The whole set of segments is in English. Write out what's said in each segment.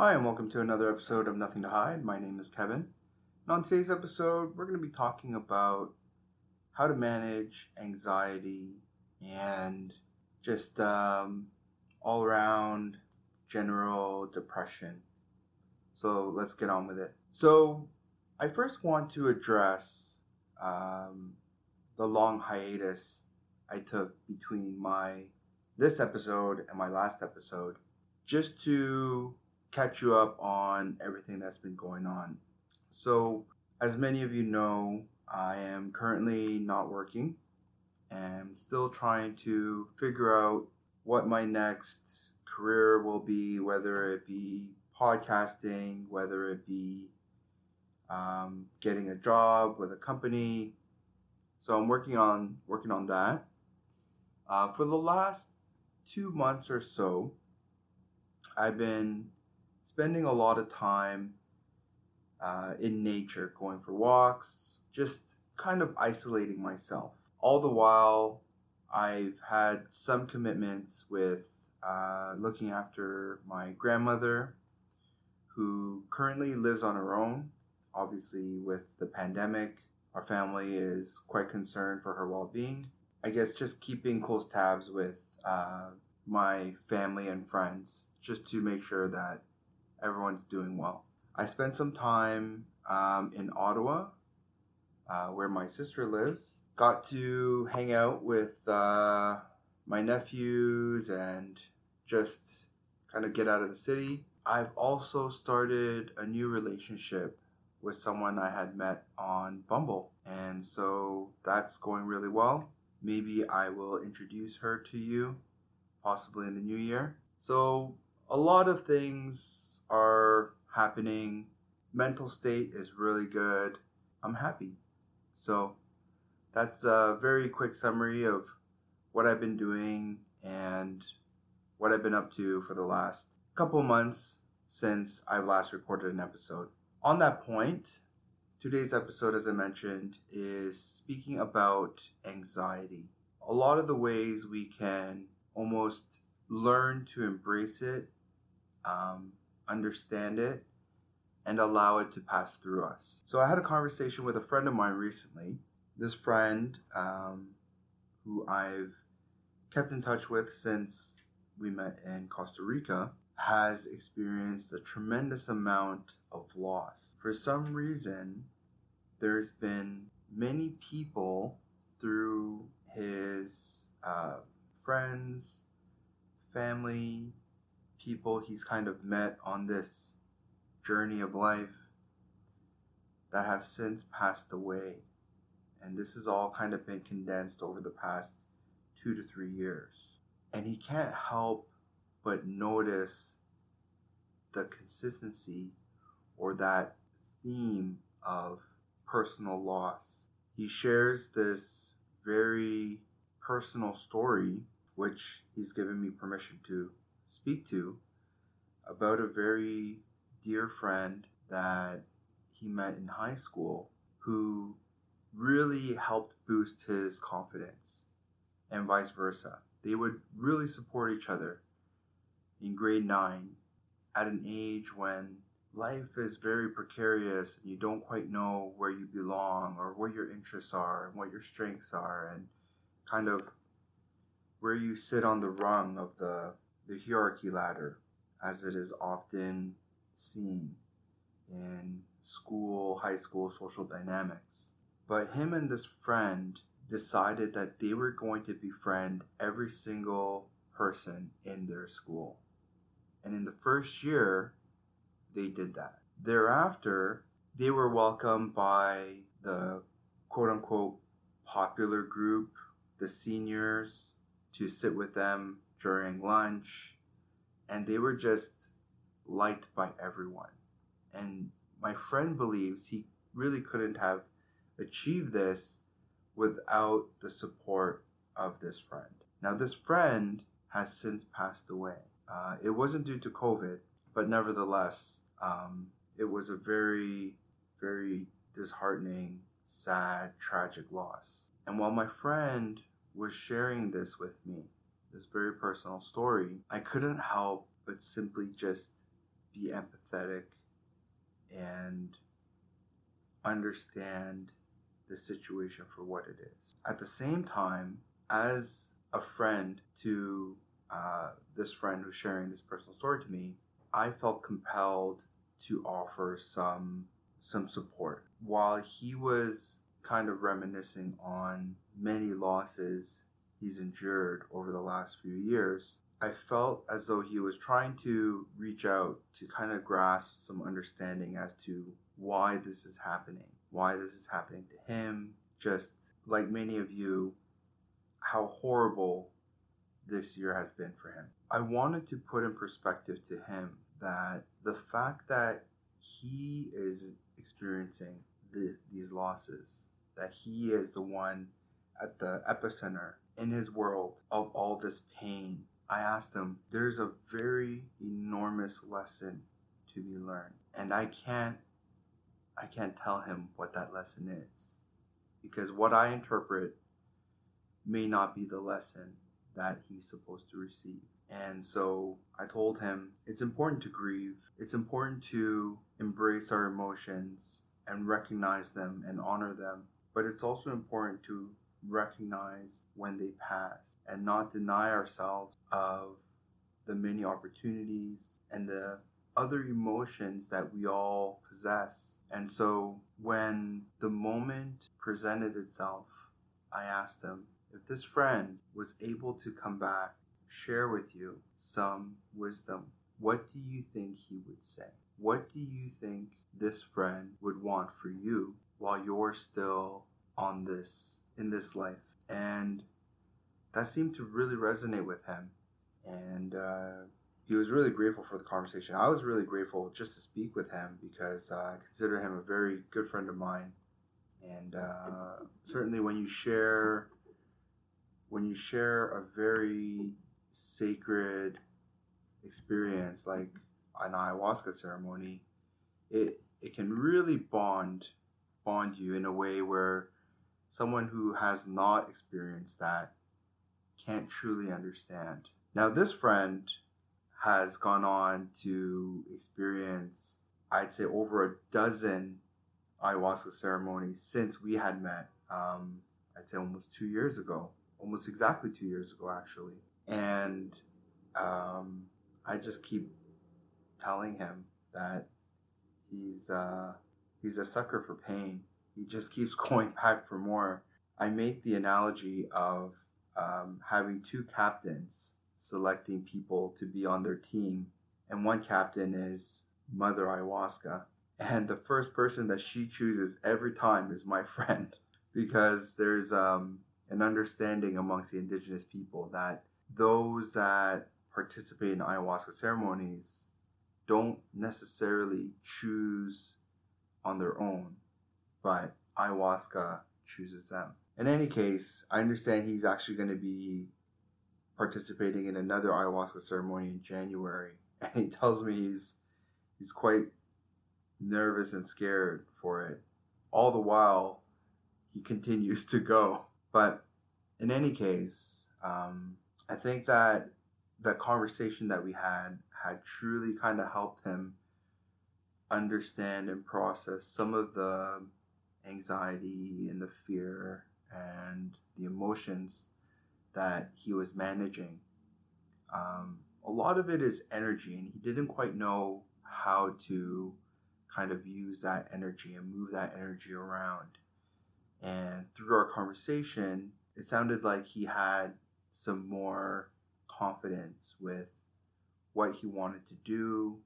Hi, and welcome to another episode of Nothing to Hide. My name is Kevin. And on today's episode, we're going to be talking about how to manage anxiety and just um, all around general depression. So let's get on with it. So, I first want to address um, the long hiatus I took between my this episode and my last episode, just to catch you up on everything that's been going on. So, as many of you know, I am currently not working and still trying to figure out what my next career will be, whether it be podcasting, whether it be um, getting a job with a company. So I'm working on working on that. Uh, for the last two months or so, I've been spending a lot of time uh, in nature, going for walks, just kind of isolating myself. All the while, I've had some commitments with uh, looking after my grandmother, who currently lives on her own. Obviously, with the pandemic, our family is quite concerned for her well being. I guess just keeping close tabs with uh, my family and friends just to make sure that everyone's doing well. I spent some time um, in Ottawa, uh, where my sister lives. Got to hang out with uh, my nephews and just kind of get out of the city. I've also started a new relationship with someone I had met on Bumble, and so that's going really well. Maybe I will introduce her to you possibly in the new year. So, a lot of things are happening. Mental state is really good. I'm happy. So that's a very quick summary of what I've been doing and what I've been up to for the last couple months since I've last recorded an episode. On that point, today's episode, as I mentioned, is speaking about anxiety. A lot of the ways we can almost learn to embrace it um, understand it, and allow it to pass through us. So I had a conversation with a friend of mine recently. This friend, um, who I've kept in touch with since we met in Costa Rica, has experienced a tremendous amount of loss. For some reason, there's been many people through his uh, friends, family, people he's kind of met on this journey of life that have since passed away. And this has all kind of been condensed over the past two to three years. And he can't help but notice the consistency or that theme of personal loss. He shares this very personal story, which he's given me permission to speak to about a very dear friend that he met in high school who really helped boost his confidence and vice versa. They would really support each other in grade 9 at an age when life is very precarious and you don't quite know where you belong or where your interests are and what your strengths are and kind of where you sit on the rung of the the hierarchy ladder as it is often seen in school, high school social dynamics. But him and this friend decided that they were going to befriend every single person in their school. And in the first year, they did that. Thereafter, they were welcomed by the quote unquote popular group, the seniors, to sit with them during lunch, and they were just liked by everyone. And my friend believes he really couldn't have achieved this without the support of this friend. Now, this friend has since passed away. Uh, it wasn't due to COVID, but nevertheless, um, it was a very, very disheartening, sad, tragic loss. And while my friend was sharing this with me, this very personal story, I couldn't help but simply just be empathetic and understand the situation for what it is. At the same time, as a friend to uh, this friend who's sharing this personal story to me, I felt compelled to offer some some support. While he was kind of reminiscing on many losses he's endured over the last few years, I felt as though he was trying to reach out to kind of grasp some understanding as to why this is happening, why this is happening to him. Just like many of you, how horrible this year has been for him. I wanted to put in perspective to him that the fact that he is experiencing the, these losses, that he is the one at the epicenter in his world of all this pain. I asked him, there's a very enormous lesson to be learned. And I can't I can't tell him what that lesson is. Because what I interpret may not be the lesson that he's supposed to receive. And so I told him it's important to grieve. It's important to embrace our emotions and recognize them and honor them. But it's also important to recognize when they pass and not deny ourselves of the many opportunities and the other emotions that we all possess. And so when the moment presented itself, I asked him if this friend was able to come back, share with you some wisdom, what do you think he would say? What do you think this friend would want for you while you're still on this in this life? And that seemed to really resonate with him. And uh, he was really grateful for the conversation. I was really grateful just to speak with him because I consider him a very good friend of mine. And uh, certainly, when you share when you share a very sacred experience like an ayahuasca ceremony, it it can really bond bond you in a way where someone who has not experienced that can't truly understand. Now, this friend has gone on to experience, I'd say, over a dozen ayahuasca ceremonies since we had met. Um, I'd say almost two years ago, almost exactly two years ago, actually. And um, I just keep telling him that he's uh, he's a sucker for pain. He just keeps going back for more. I make the analogy of um, having two captains selecting people to be on their team, and one captain is Mother Ayahuasca, and the first person that she chooses every time is my friend because there's um, an understanding amongst the indigenous people that those that participate in ayahuasca ceremonies don't necessarily choose on their own, but ayahuasca chooses them. In any case, I understand he's actually going to be participating in another ayahuasca ceremony in January, and he tells me he's he's quite nervous and scared for it. All the while, he continues to go. But in any case, um, I think that the conversation that we had had truly kind of helped him understand and process some of the anxiety and the fear and the emotions that he was managing. Um, a lot of it is energy, and he didn't quite know how to kind of use that energy and move that energy around. And through our conversation, it sounded like he had some more confidence with what he wanted to do,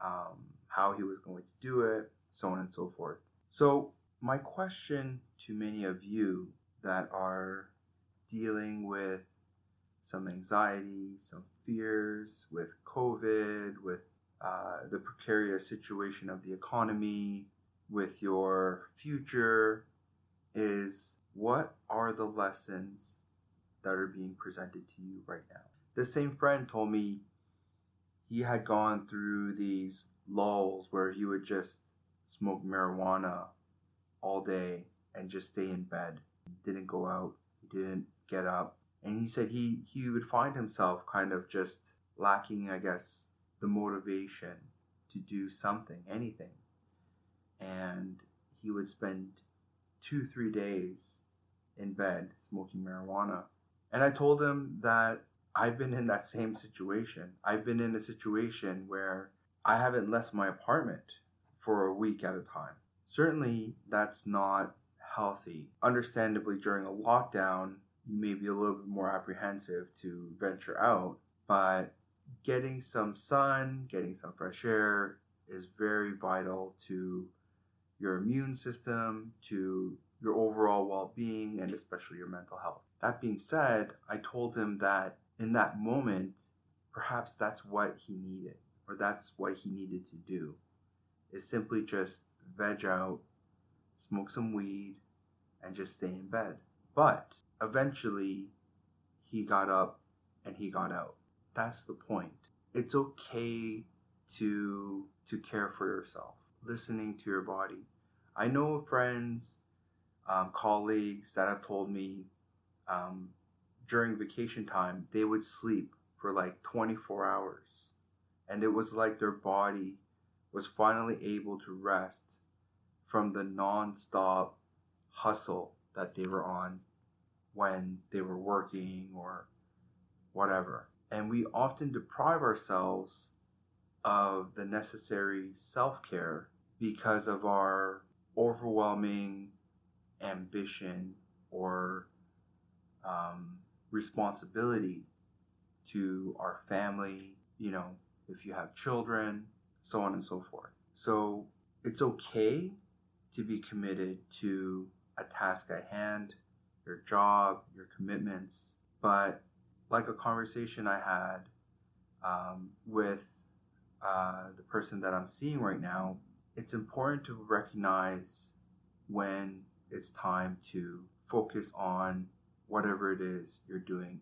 um, how he was going to do it, so on and so forth. So, my question to many of you that are dealing with some anxiety, some fears with COVID, with uh, the precarious situation of the economy, with your future, is what are the lessons that are being presented to you right now? The same friend told me he had gone through these lulls where he would just smoke marijuana all day and just stay in bed. He didn't go out, he didn't get up. And he said he, he would find himself kind of just lacking, I guess, the motivation to do something, anything. And he would spend two, three days in bed smoking marijuana. And I told him that I've been in that same situation. I've been in a situation where I haven't left my apartment for a week at a time. Certainly, that's not healthy. Understandably, during a lockdown, you may be a little bit more apprehensive to venture out, but getting some sun, getting some fresh air is very vital to your immune system, to your overall well being, and especially your mental health. That being said, I told him that in that moment, perhaps that's what he needed, or that's what he needed to do, is simply just veg out, smoke some weed, and just stay in bed. But eventually, he got up and he got out. That's the point. It's okay to to care for yourself, listening to your body. I know friends, um, colleagues that have told me um, during vacation time they would sleep for like 24 hours, and it was like their body was finally able to rest from the non-stop hustle that they were on when they were working or whatever. And we often deprive ourselves of the necessary self care because of our overwhelming ambition or um, responsibility to our family, you know, if you have children, so on and so forth. So it's okay to be committed to a task at hand, your job, your commitments, but like a conversation I had um, with uh, the person that I'm seeing right now, it's important to recognize when it's time to focus on whatever it is you're doing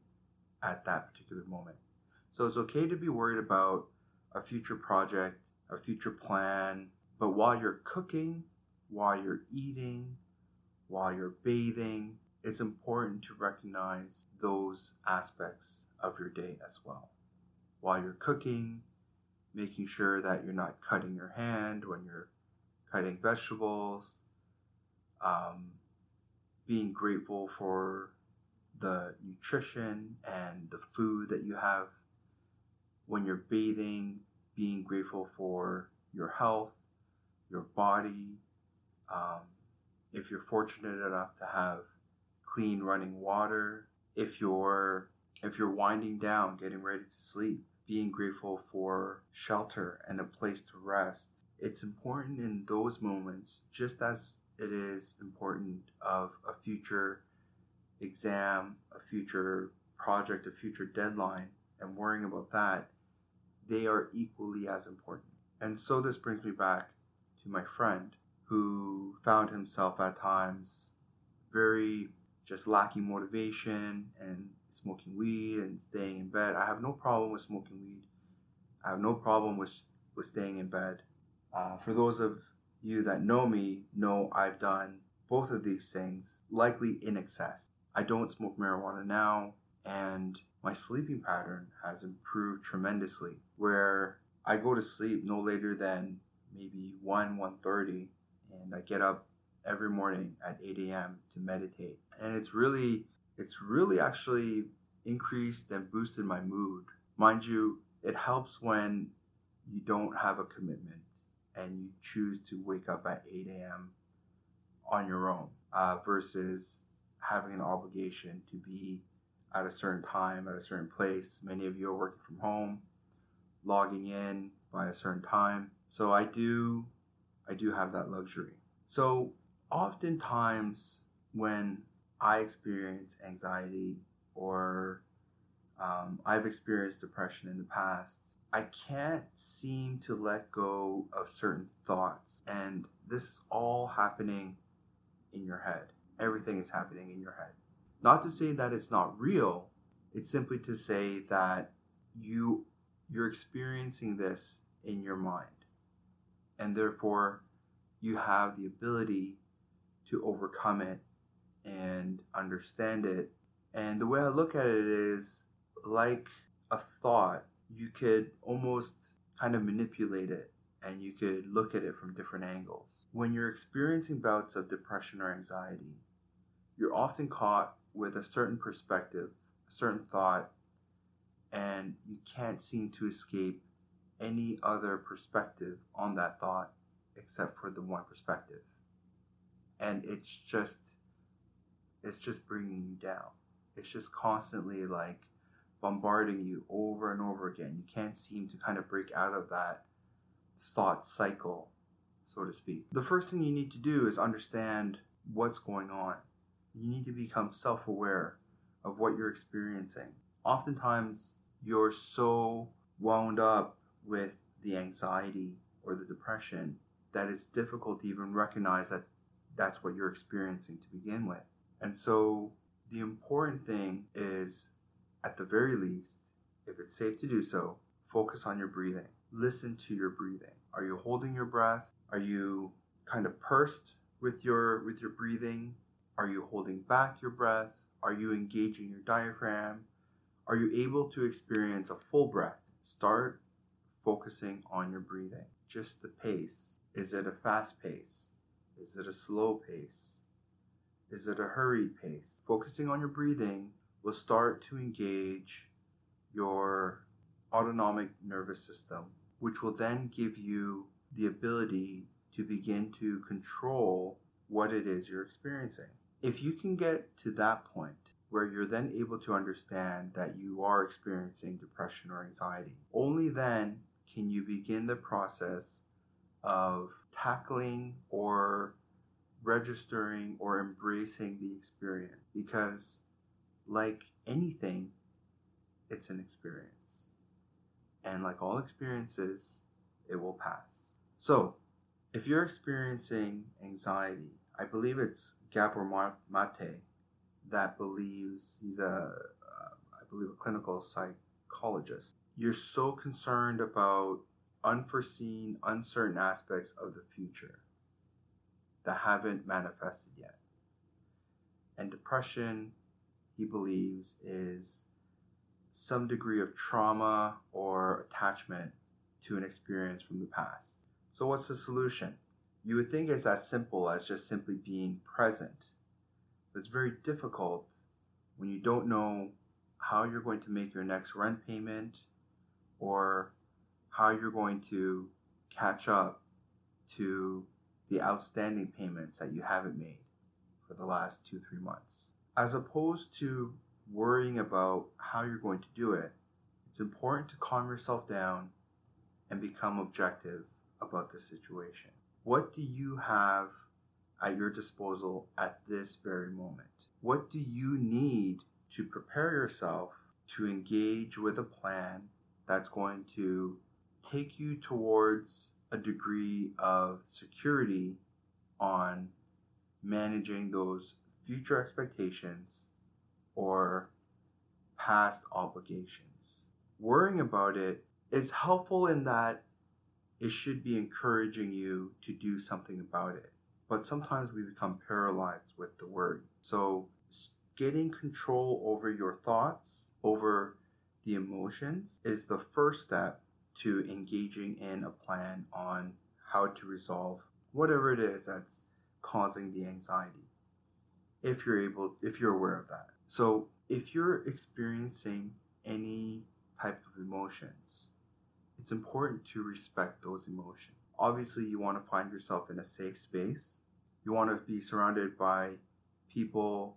at that particular moment. So it's okay to be worried about a future project, a future plan, but while you're cooking, while you're eating, while you're bathing, it's important to recognize those aspects of your day as well. While you're cooking, making sure that you're not cutting your hand when you're cutting vegetables, um, being grateful for the nutrition and the food that you have when you're bathing, being grateful for your health, your body. Um, if you're fortunate enough to have clean running water, if you're if you're winding down, getting ready to sleep, being grateful for shelter and a place to rest. It's important in those moments, just as it is important of a future exam, a future project, a future deadline, and worrying about that, they are equally as important. And so this brings me back to my friend who found himself at times very just lacking motivation and smoking weed and staying in bed. I have no problem with smoking weed. I have no problem with with staying in bed. Uh, for those of you that know me, know I've done both of these things, likely in excess. I don't smoke marijuana now, and my sleeping pattern has improved tremendously. Where I go to sleep no later than maybe 1 1.30 and I get up every morning at 8 a.m. to meditate. And it's really, it's really actually increased and boosted my mood. Mind you, it helps when you don't have a commitment and you choose to wake up at 8 a.m. on your own uh, versus having an obligation to be at a certain time, at a certain place. Many of you are working from home, logging in by a certain time. So I do I do have that luxury. So oftentimes when I experience anxiety or um, I've experienced depression in the past, I can't seem to let go of certain thoughts. And this is all happening in your head. Everything is happening in your head. Not to say that it's not real, it's simply to say that you you're experiencing this in your mind. And therefore you have the ability to overcome it and understand it. And the way I look at it is like a thought, you could almost kind of manipulate it and you could look at it from different angles. When you're experiencing bouts of depression or anxiety, you're often caught with a certain perspective, a certain thought, and you can't seem to escape any other perspective on that thought except for the one perspective. And it's just it's just bringing you down. It's just constantly like bombarding you over and over again. You can't seem to kind of break out of that thought cycle, so to speak. The first thing you need to do is understand what's going on. You need to become self aware of what you're experiencing. Oftentimes, you're so wound up with the anxiety or the depression that it's difficult to even recognize that that's what you're experiencing to begin with. And so, the important thing is, at the very least, if it's safe to do so, focus on your breathing listen to your breathing. Are you holding your breath? Are you kind of pursed with your with your breathing? Are you holding back your breath? Are you engaging your diaphragm? Are you able to experience a full breath? Start focusing on your breathing. Just the pace. Is it a fast pace? Is it a slow pace? Is it a hurried pace? Focusing on your breathing will start to engage your autonomic nervous system which will then give you the ability to begin to control what it is you're experiencing. If you can get to that point where you're then able to understand that you are experiencing depression or anxiety, only then can you begin the process of tackling or registering or embracing the experience. Because, like anything, it's an experience and like all experiences, it will pass. So, if you're experiencing anxiety, I believe it's Gabor Mate that believes he's a, uh, I believe, a clinical psychologist. You're so concerned about unforeseen, uncertain aspects of the future that haven't manifested yet. And depression, he believes, is some degree of trauma or attachment to an experience from the past. So, what's the solution? You would think it's as simple as just simply being present, it's very difficult when you don't know how you're going to make your next rent payment or how you're going to catch up to the outstanding payments that you haven't made for the last two, three months. As opposed to worrying about how you're going to do it, it's important to calm yourself down and become objective about the situation. What do you have at your disposal at this very moment? What do you need to prepare yourself to engage with a plan that's going to take you towards a degree of security on managing those future expectations or past obligations. Worrying about it is helpful in that it should be encouraging you to do something about it. But sometimes we become paralyzed with the worry. So, getting control over your thoughts, over the emotions, is the first step to engaging in a plan on how to resolve whatever it is that's causing the anxiety. If you're able, if you're aware of that. So, if you're experiencing any type of emotions, it's important to respect those emotions. Obviously, you want to find yourself in a safe space. You want to be surrounded by people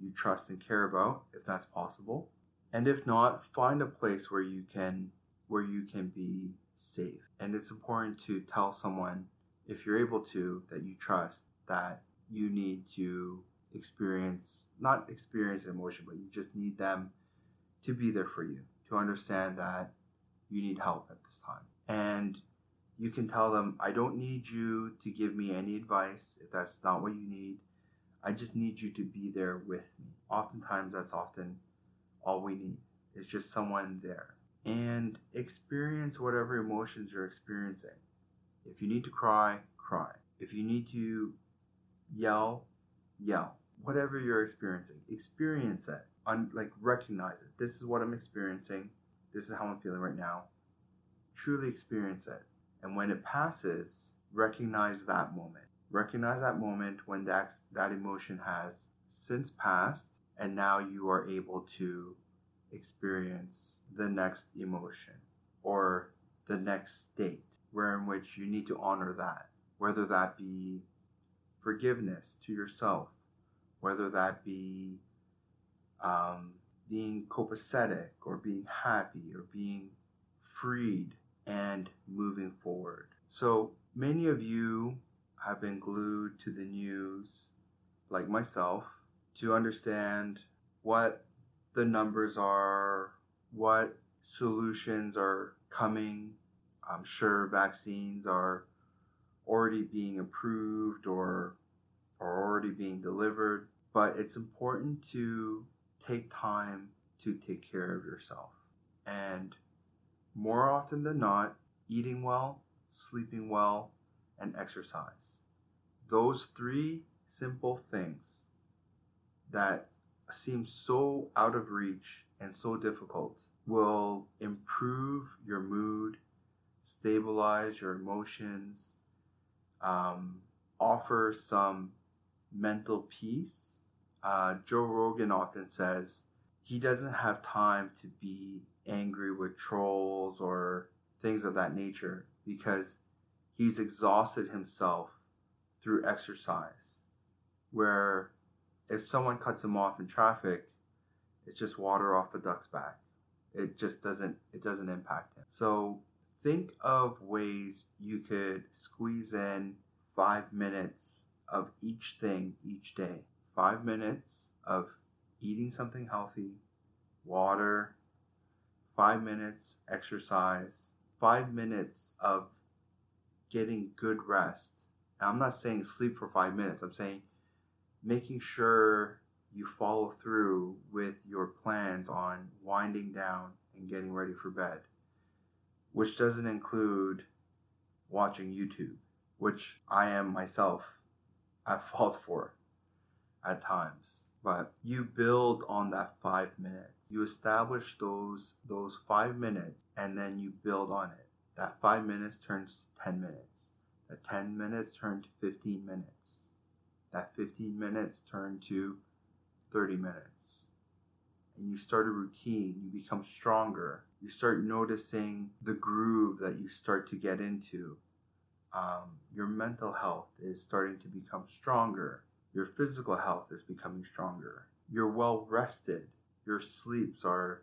you trust and care about, if that's possible. And if not, find a place where you can where you can be safe. And it's important to tell someone if you're able to that you trust that you need to experience not experience emotion but you just need them to be there for you to understand that you need help at this time and you can tell them i don't need you to give me any advice if that's not what you need. I just need you to be there with me. Oftentimes that's often all we need. Is just someone there. And experience whatever emotions you're experiencing. If you need to cry cry. If you need to yell yell. Whatever you're experiencing experience it. Un- like recognize it. This is what i'm experiencing. This is how i'm feeling right now. Truly experience it And when it passes, recognize that moment. Recognize that moment when that, that emotion has since passed, and now you are able to experience the next emotion or the next state where in which you need to honor that, whether that be forgiveness to yourself, whether that be um, being copacetic or being happy or being freed and moving forward. So many of you have been glued to the news, like myself, to understand what the numbers are, what solutions are coming. I'm sure vaccines are already being approved or are already being delivered, but it's important to take time to take care of yourself. And more often than not, eating well, sleeping well, and exercise. Those three simple things that seem so out of reach and so difficult will improve your mood, stabilize your emotions, um, offer some mental peace. Uh, Joe Rogan often says he doesn't have time to be angry with trolls or things of that nature because he's exhausted himself through exercise. Where if someone cuts him off in traffic, it's just water off a duck's back. It just doesn't it doesn't impact him. So think of ways you could squeeze in five minutes of each thing each day. Five minutes of eating something healthy, water, five minutes exercise, five minutes of getting good rest. Now, I'm not saying sleep for five minutes, I'm saying making sure you follow through with your plans on winding down and getting ready for bed, which doesn't include watching YouTube, which I am myself at fault for at times. But you build on that five minutes. You establish those those five minutes and then you build on it. That five minutes turns ten minutes. That ten minutes turn to fifteen minutes. That fifteen minutes turn to 30 minutes. And you start a routine, you become stronger. You start noticing the groove that you start to get into. Um, your mental health is starting to become stronger. Your physical health is becoming stronger. You're well rested. Your sleeps are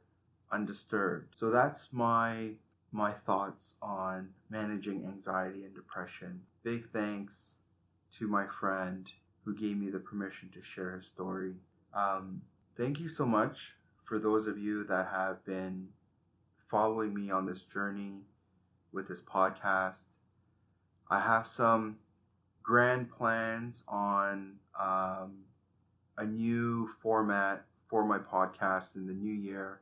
undisturbed. So that's my my thoughts on managing anxiety and depression. Big thanks to my friend who gave me the permission to share his story. Um, thank you so much for those of you that have been following me on this journey with this podcast. I have some grand plans on um, a new format for my podcast in the new year,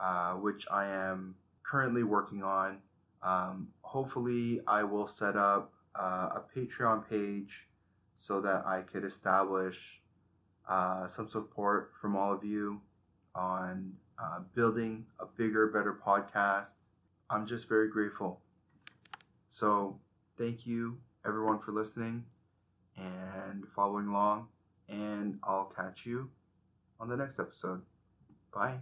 uh, which I am currently working on. Um, hopefully, I will set up uh, a Patreon page so that I could establish uh, some support from all of you on uh, building a bigger, better podcast. I'm just very grateful. So, thank you everyone for listening and following along, and I'll catch you on the next episode. Bye.